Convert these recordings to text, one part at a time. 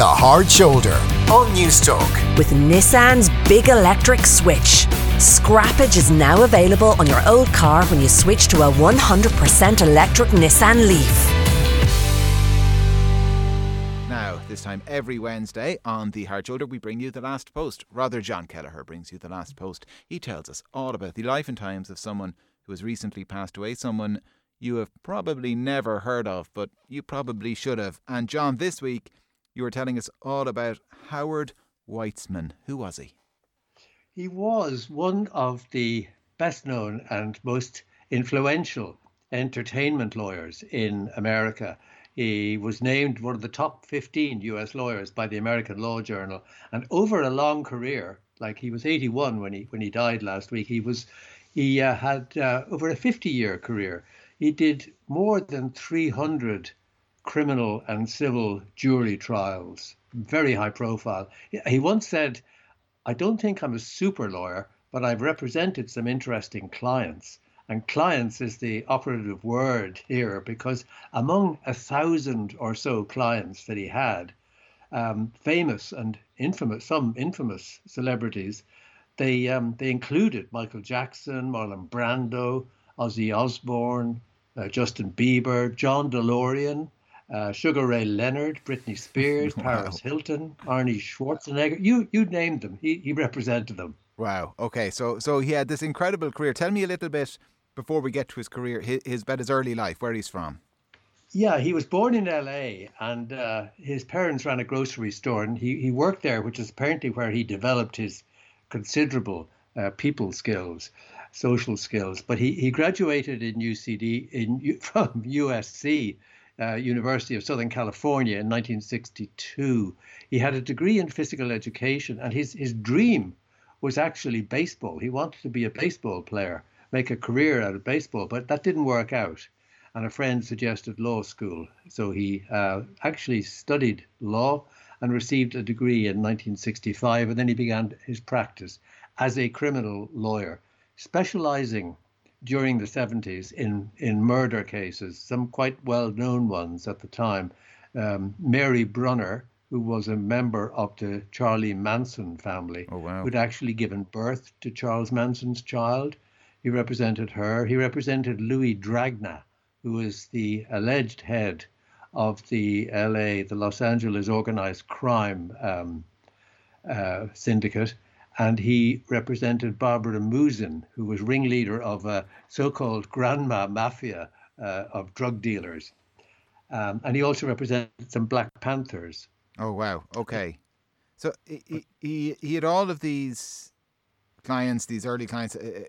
The Hard Shoulder on Newstalk. With Nissan's big electric switch. Scrappage is now available on your old car when you switch to a 100% electric Nissan Leaf. Now, this time every Wednesday on The Hard Shoulder, we bring you the last post. Rather, John Kelleher brings you the last post. He tells us all about the life and times of someone who has recently passed away, someone you have probably never heard of, but you probably should have. And John, this week you were telling us all about Howard Weitzman. Who was he? He was one of the best known and most influential entertainment lawyers in America. He was named one of the top 15 US lawyers by the American Law Journal. And over a long career, like he was 81 when he when he died last week, he was he uh, had uh, over a 50 year career. He did more than 300 criminal and civil jury trials, very high profile. He once said, I don't think I'm a super lawyer, but I've represented some interesting clients. And clients is the operative word here because among a thousand or so clients that he had, um, famous and infamous, some infamous celebrities, they um, they included Michael Jackson, Marlon Brando, Ozzy Osbourne, uh, Justin Bieber, John DeLorean, uh, Sugar Ray Leonard, Britney Spears, wow. Paris Hilton, Arnie Schwarzenegger. You you named them. He he represented them. Wow. Okay. So so he had this incredible career. Tell me a little bit before we get to his career, his, his about his early life, where he's from. Yeah, he was born in L.A. and uh, his parents ran a grocery store, and he he worked there, which is apparently where he developed his considerable uh, people skills, social skills. But he he graduated in UCD in from USC uh, University of Southern California in 1962. He had a degree in physical education, and his, his dream was actually baseball. He wanted to be a baseball player, make a career out of baseball, but that didn't work out. And a friend suggested law school. So he uh, actually studied law and received a degree in 1965, and then he began his practice as a criminal lawyer, specializing during the 70s in, in murder cases, some quite well known ones at the time. Um, Mary Brunner, who was a member of the Charlie Manson family, oh, wow. who'd actually given birth to Charles Manson's child. He represented her. He represented Louis Dragna, who was the alleged head of the LA, the Los Angeles organized crime um, uh, syndicate and he represented Barbara Musin, who was ringleader of a so-called grandma mafia uh, of drug dealers. Um, and he also represented some Black Panthers. Oh wow! Okay, so he he, he had all of these clients, these early clients, uh,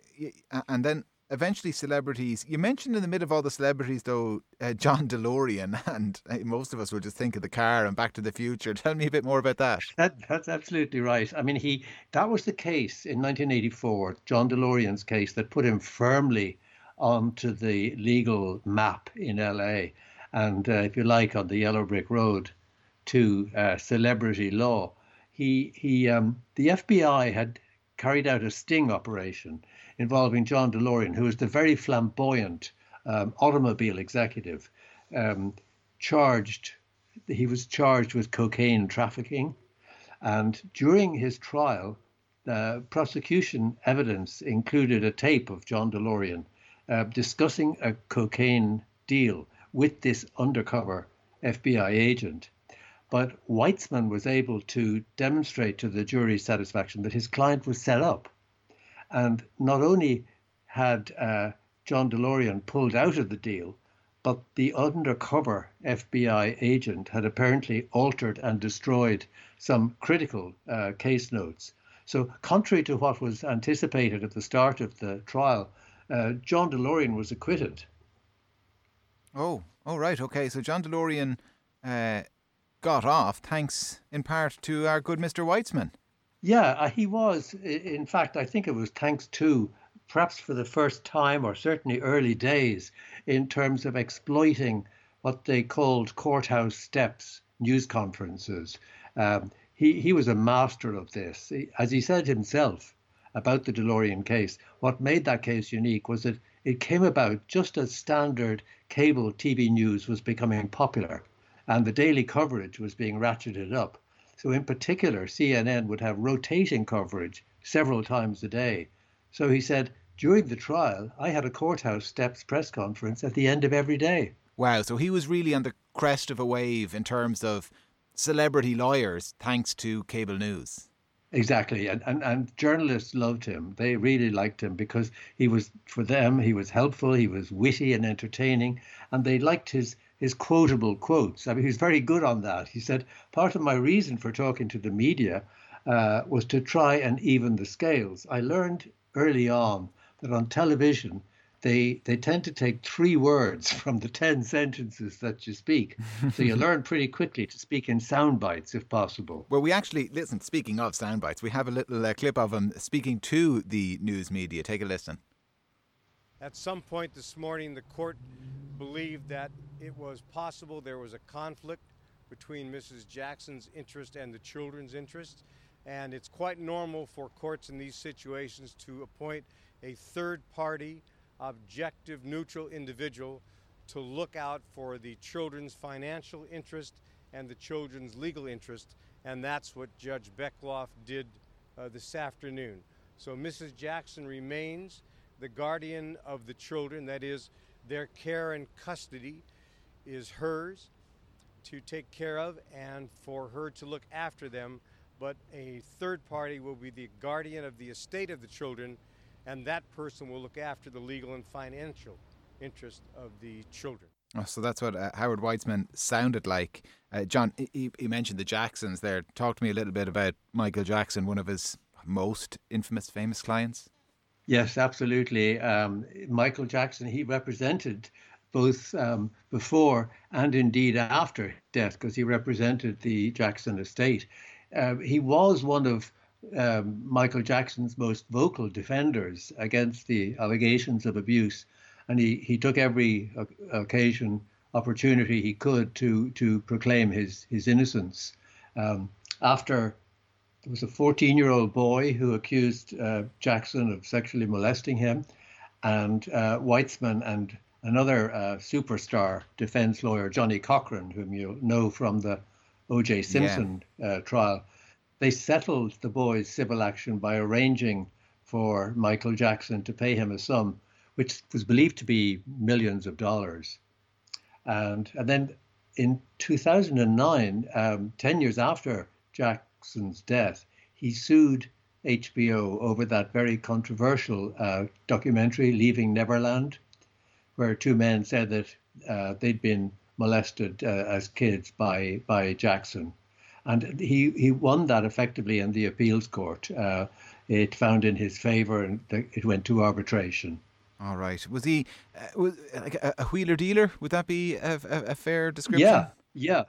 uh and then eventually celebrities. You mentioned in the middle of all the celebrities, though, uh, John DeLorean, and uh, most of us will just think of the car and Back to the Future. Tell me a bit more about that. that. That's absolutely right. I mean, he that was the case in 1984, John DeLorean's case, that put him firmly onto the legal map in LA, and uh, if you like, on the yellow brick road to uh, celebrity law. He he um, the FBI had carried out a sting operation involving John DeLorean, who was the very flamboyant um, automobile executive, um, charged. He was charged with cocaine trafficking, and during his trial, the prosecution evidence included a tape of John DeLorean uh, discussing a cocaine deal with this undercover FBI agent. But Weitzman was able to demonstrate to the jury's satisfaction that his client was set up and not only had uh, John DeLorean pulled out of the deal, but the undercover FBI agent had apparently altered and destroyed some critical uh, case notes. So, contrary to what was anticipated at the start of the trial, uh, John DeLorean was acquitted. Oh, oh, right, okay. So John DeLorean uh, got off thanks in part to our good Mr. Weitzman. Yeah, uh, he was. In fact, I think it was thanks to, perhaps for the first time, or certainly early days, in terms of exploiting what they called courthouse steps news conferences. Um, he, he was a master of this. As he said himself about the DeLorean case, what made that case unique was that it came about just as standard cable TV news was becoming popular and the daily coverage was being ratcheted up. So, in particular, CNN would have rotating coverage several times a day. So he said, during the trial, I had a courthouse steps press conference at the end of every day. Wow, so he was really on the crest of a wave in terms of celebrity lawyers thanks to cable news. Exactly. And, and, and journalists loved him. They really liked him because he was, for them, he was helpful, he was witty and entertaining, and they liked his, his quotable quotes. I mean, he was very good on that. He said, Part of my reason for talking to the media uh, was to try and even the scales. I learned early on that on television, they they tend to take three words from the 10 sentences that you speak so you learn pretty quickly to speak in sound bites if possible well we actually listen speaking of sound bites we have a little uh, clip of him speaking to the news media take a listen at some point this morning the court believed that it was possible there was a conflict between mrs jackson's interest and the children's interest and it's quite normal for courts in these situations to appoint a third party objective, neutral individual to look out for the children's financial interest and the children's legal interest, and that's what Judge Beckloff did uh, this afternoon. So Mrs. Jackson remains the guardian of the children, that is, their care and custody is hers to take care of and for her to look after them, but a third party will be the guardian of the estate of the children and that person will look after the legal and financial interest of the children. Oh, so that's what uh, Howard Weitzman sounded like. Uh, John, he, he, mentioned the Jacksons there. Talk to me a little bit about Michael Jackson, one of his most infamous, famous clients. Yes, absolutely. Um, Michael Jackson, he represented both um, before and indeed after death because he represented the Jackson estate. Uh, he was one of um, Michael Jackson's most vocal defenders against the allegations of abuse, and he, he took every occasion opportunity he could to to proclaim his his innocence. Um, after there was a 14 year old boy who accused uh, Jackson of sexually molesting him, and uh, Weitzman and another uh, superstar defense lawyer, Johnnie Cochran, whom you know from the O.J. Simpson yeah. Uh, trial, they settled the boy's civil action by arranging for Michael Jackson to pay him a sum which was believed to be millions of dollars. And, and then in 2009, um, 10 years after Jackson's death, he sued HBO over that very controversial uh, documentary, Leaving Neverland, where two men said that uh, they'd been molested uh, as kids by, by Jackson and he he won that effectively in the appeals court. Uh, it found in his favour, and it went to arbitration. All right. Was he uh, was like a, a, wheeler dealer? Would that be a, a, a, fair description? Yeah, yeah,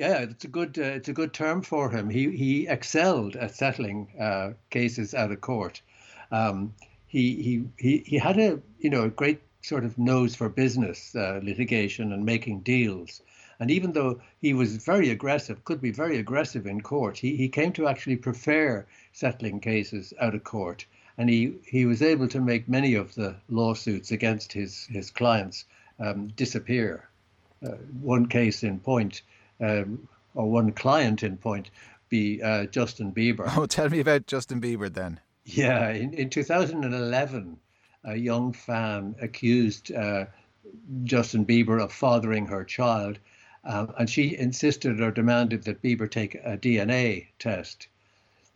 yeah. It's a good uh, it's a good term for him. He he excelled at settling uh, cases out of court. Um, he he he he had a you know a great sort of nose for business uh, litigation and making deals. And even though he was very aggressive, could be very aggressive in court, he, he came to actually prefer settling cases out of court. And he, he was able to make many of the lawsuits against his, his clients um, disappear. Uh, one case in point, um, or one client in point, be uh, Justin Bieber. Oh, tell me about Justin Bieber then. Yeah, in, in 2011, a young fan accused uh, Justin Bieber of fathering her child um, and she insisted or demanded that Bieber take a DNA test.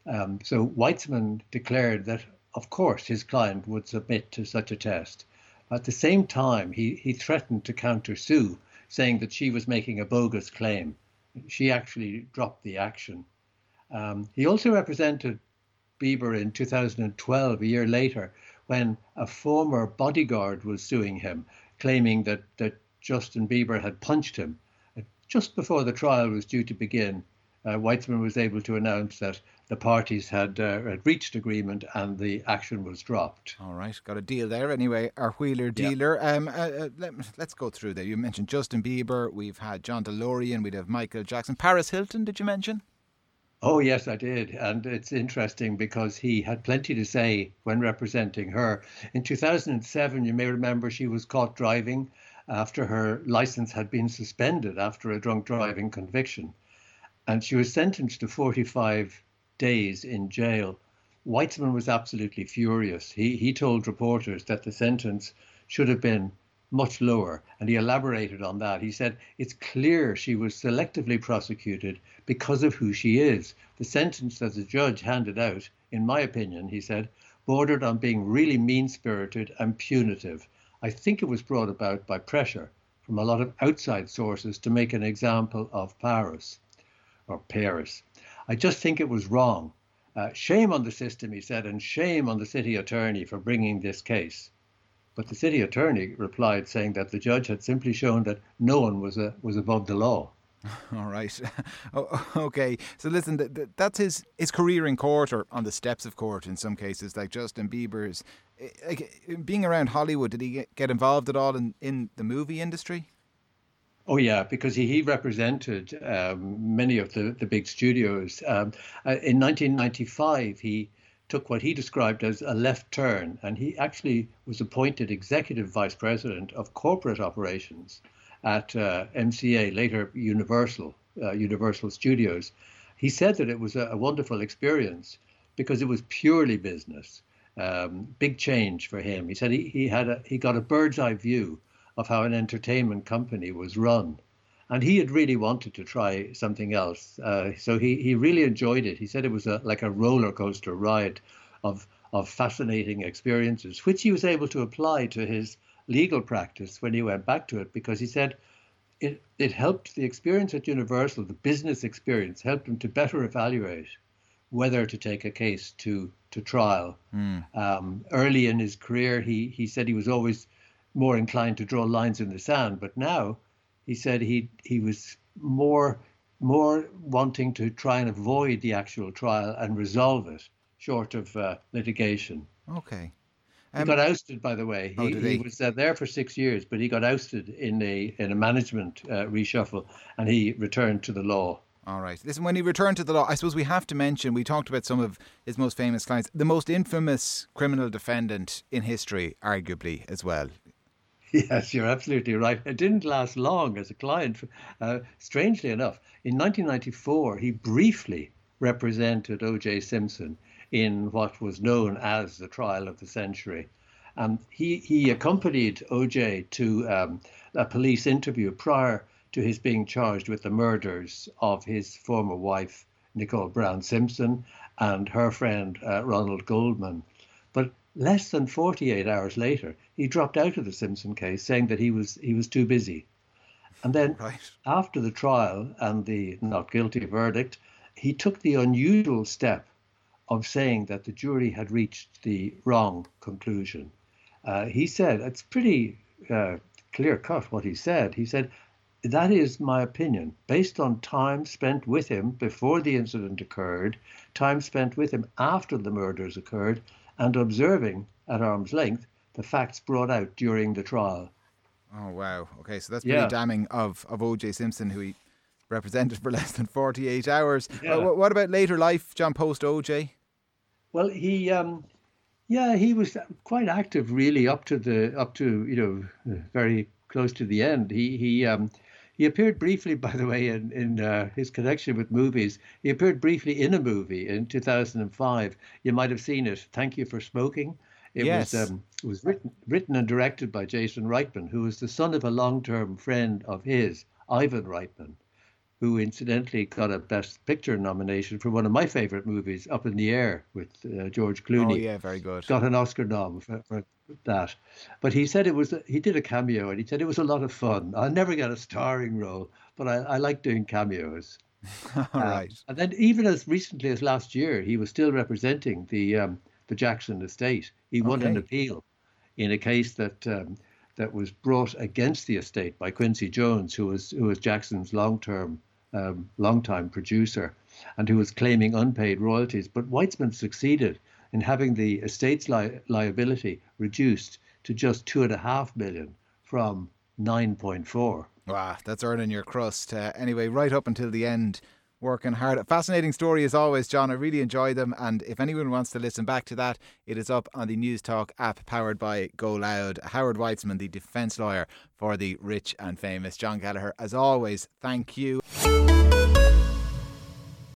Um, so Weitzman declared that, of course, his client would submit to such a test. At the same time, he, he threatened to countersue, saying that she was making a bogus claim. She actually dropped the action. Um, he also represented Bieber in 2012, a year later, when a former bodyguard was suing him, claiming that, that Justin Bieber had punched him just before the trial was due to begin, uh, Weitzman was able to announce that the parties had, uh, had, reached agreement and the action was dropped. All right, got a deal there. Anyway, our wheeler dealer. Yeah. Um, uh, uh let, us go through there. You mentioned Justin Bieber. We've had John DeLorean. We'd have Michael Jackson. Paris Hilton. Did you mention? Oh yes, I did, and it's interesting because he had plenty to say when representing her. In 2007, you may remember she was caught driving after her license had been suspended after a drunk driving conviction. And she was sentenced to 45 days in jail. Weitzman was absolutely furious. He, he told reporters that the sentence should have been much lower, and he elaborated on that. He said, It's clear she was selectively prosecuted because of who she is. The sentence that the judge handed out, in my opinion, he said, bordered on being really mean spirited and punitive. I think it was brought about by pressure from a lot of outside sources to make an example of Paris or Paris. I just think it was wrong. Uh, shame on the system, he said, and shame on the city attorney for bringing this case. But the city attorney replied, saying that the judge had simply shown that no one was a, was above the law. All right. Okay. So listen, that's his his career in court or on the steps of court in some cases, like Justin Bieber's. Eh, like being around Hollywood, did he get involved at all in, in the movie industry? Oh yeah, because he, he represented um, many of the, the big studios. Um, uh, in 1995, he took what he described as a left turn, and he actually was appointed executive vice president of corporate operations at uh, MCA, later Universal, uh, Universal Studios. He said that it was a, a wonderful experience because it was purely business. Um, big change for him. He said he, he had a, he got a bird's eye view of how an entertainment company was run. And he had really wanted to try something else. Uh, so he, he really enjoyed it. He said it was a, like a roller coaster ride of, of fascinating experiences, which he was able to apply to his legal practice when he went back to it because he said it, it helped the experience at Universal, the business experience, helped him to better evaluate whether to take a case to to trial. Mm. Um, early in his career, he he said he was always more inclined to draw lines in the sand. But now he said he he was more more wanting to try and avoid the actual trial and resolve it short of uh, litigation. Okay. Um, he got ousted, by the way. Oh, he, he? he, was uh, there for six years, but he got ousted in a in a management uh, reshuffle, and he returned to the law. All right. Listen, when he returned to the law, I suppose we have to mention, we talked about some of his most famous clients, the most infamous criminal defendant in history, arguably, as well. Yes, you're absolutely right. It didn't last long as a client. Uh, strangely enough, in 1994, he briefly represented O.J. Simpson in what was known as the trial of the century. And he, he accompanied O.J. to um, a police interview prior to his being charged with the murders of his former wife, Nicole Brown Simpson, and her friend, uh, Ronald Goldman. But Less than 48 hours later, he dropped out of the Simpson case, saying that he was he was too busy. And then, right. after the trial and the not guilty verdict, he took the unusual step of saying that the jury had reached the wrong conclusion. Uh, he said, it's pretty uh, clear cut what he said. He said, that is my opinion, based on time spent with him before the incident occurred, time spent with him after the murders occurred, and observing at arm's length the facts brought out during the trial. Oh wow! Okay, so that's pretty yeah. damning of of O.J. Simpson, who he represented for less than forty eight hours. Yeah. Uh, what about later life, John Post O.J.? Well, he, um, yeah, he was quite active, really, up to the up to you know very close to the end. He he um, he appeared briefly, by the way, in, in uh, his connection with movies. He appeared briefly in a movie in 2005. You might have seen it. Thank you for smoking. It yes. was um, it was written written and directed by Jason Reitman, who was the son of a long-term friend of his, Ivan Reitman, who incidentally got a Best Picture nomination for one of my favorite movies, Up in the Air, with uh, George Clooney. Oh yeah, very good. Got an Oscar nom for, for that. But he said it was he did a cameo and he said it was a lot of fun. I'll never get a starring role, but I, I like doing cameos. All um, right. And then even as recently as last year, he was still representing the um, the Jackson estate. He won okay. an appeal in a case that um, that was brought against the estate by Quincy Jones, who was who was Jackson's long term um, long time producer, and who was claiming unpaid royalties. But Weitzman succeeded in having the estate's li- liability reduced to just two and a half million from 9.4. Wow, that's earning your crust. Uh, anyway, right up until the end, working hard. A fascinating story as always, John. I really enjoy them. And if anyone wants to listen back to that, it is up on the Newstalk app powered by GoLoud. Howard Weitzman, the defence lawyer for the rich and famous John Kelleher, As always, thank you.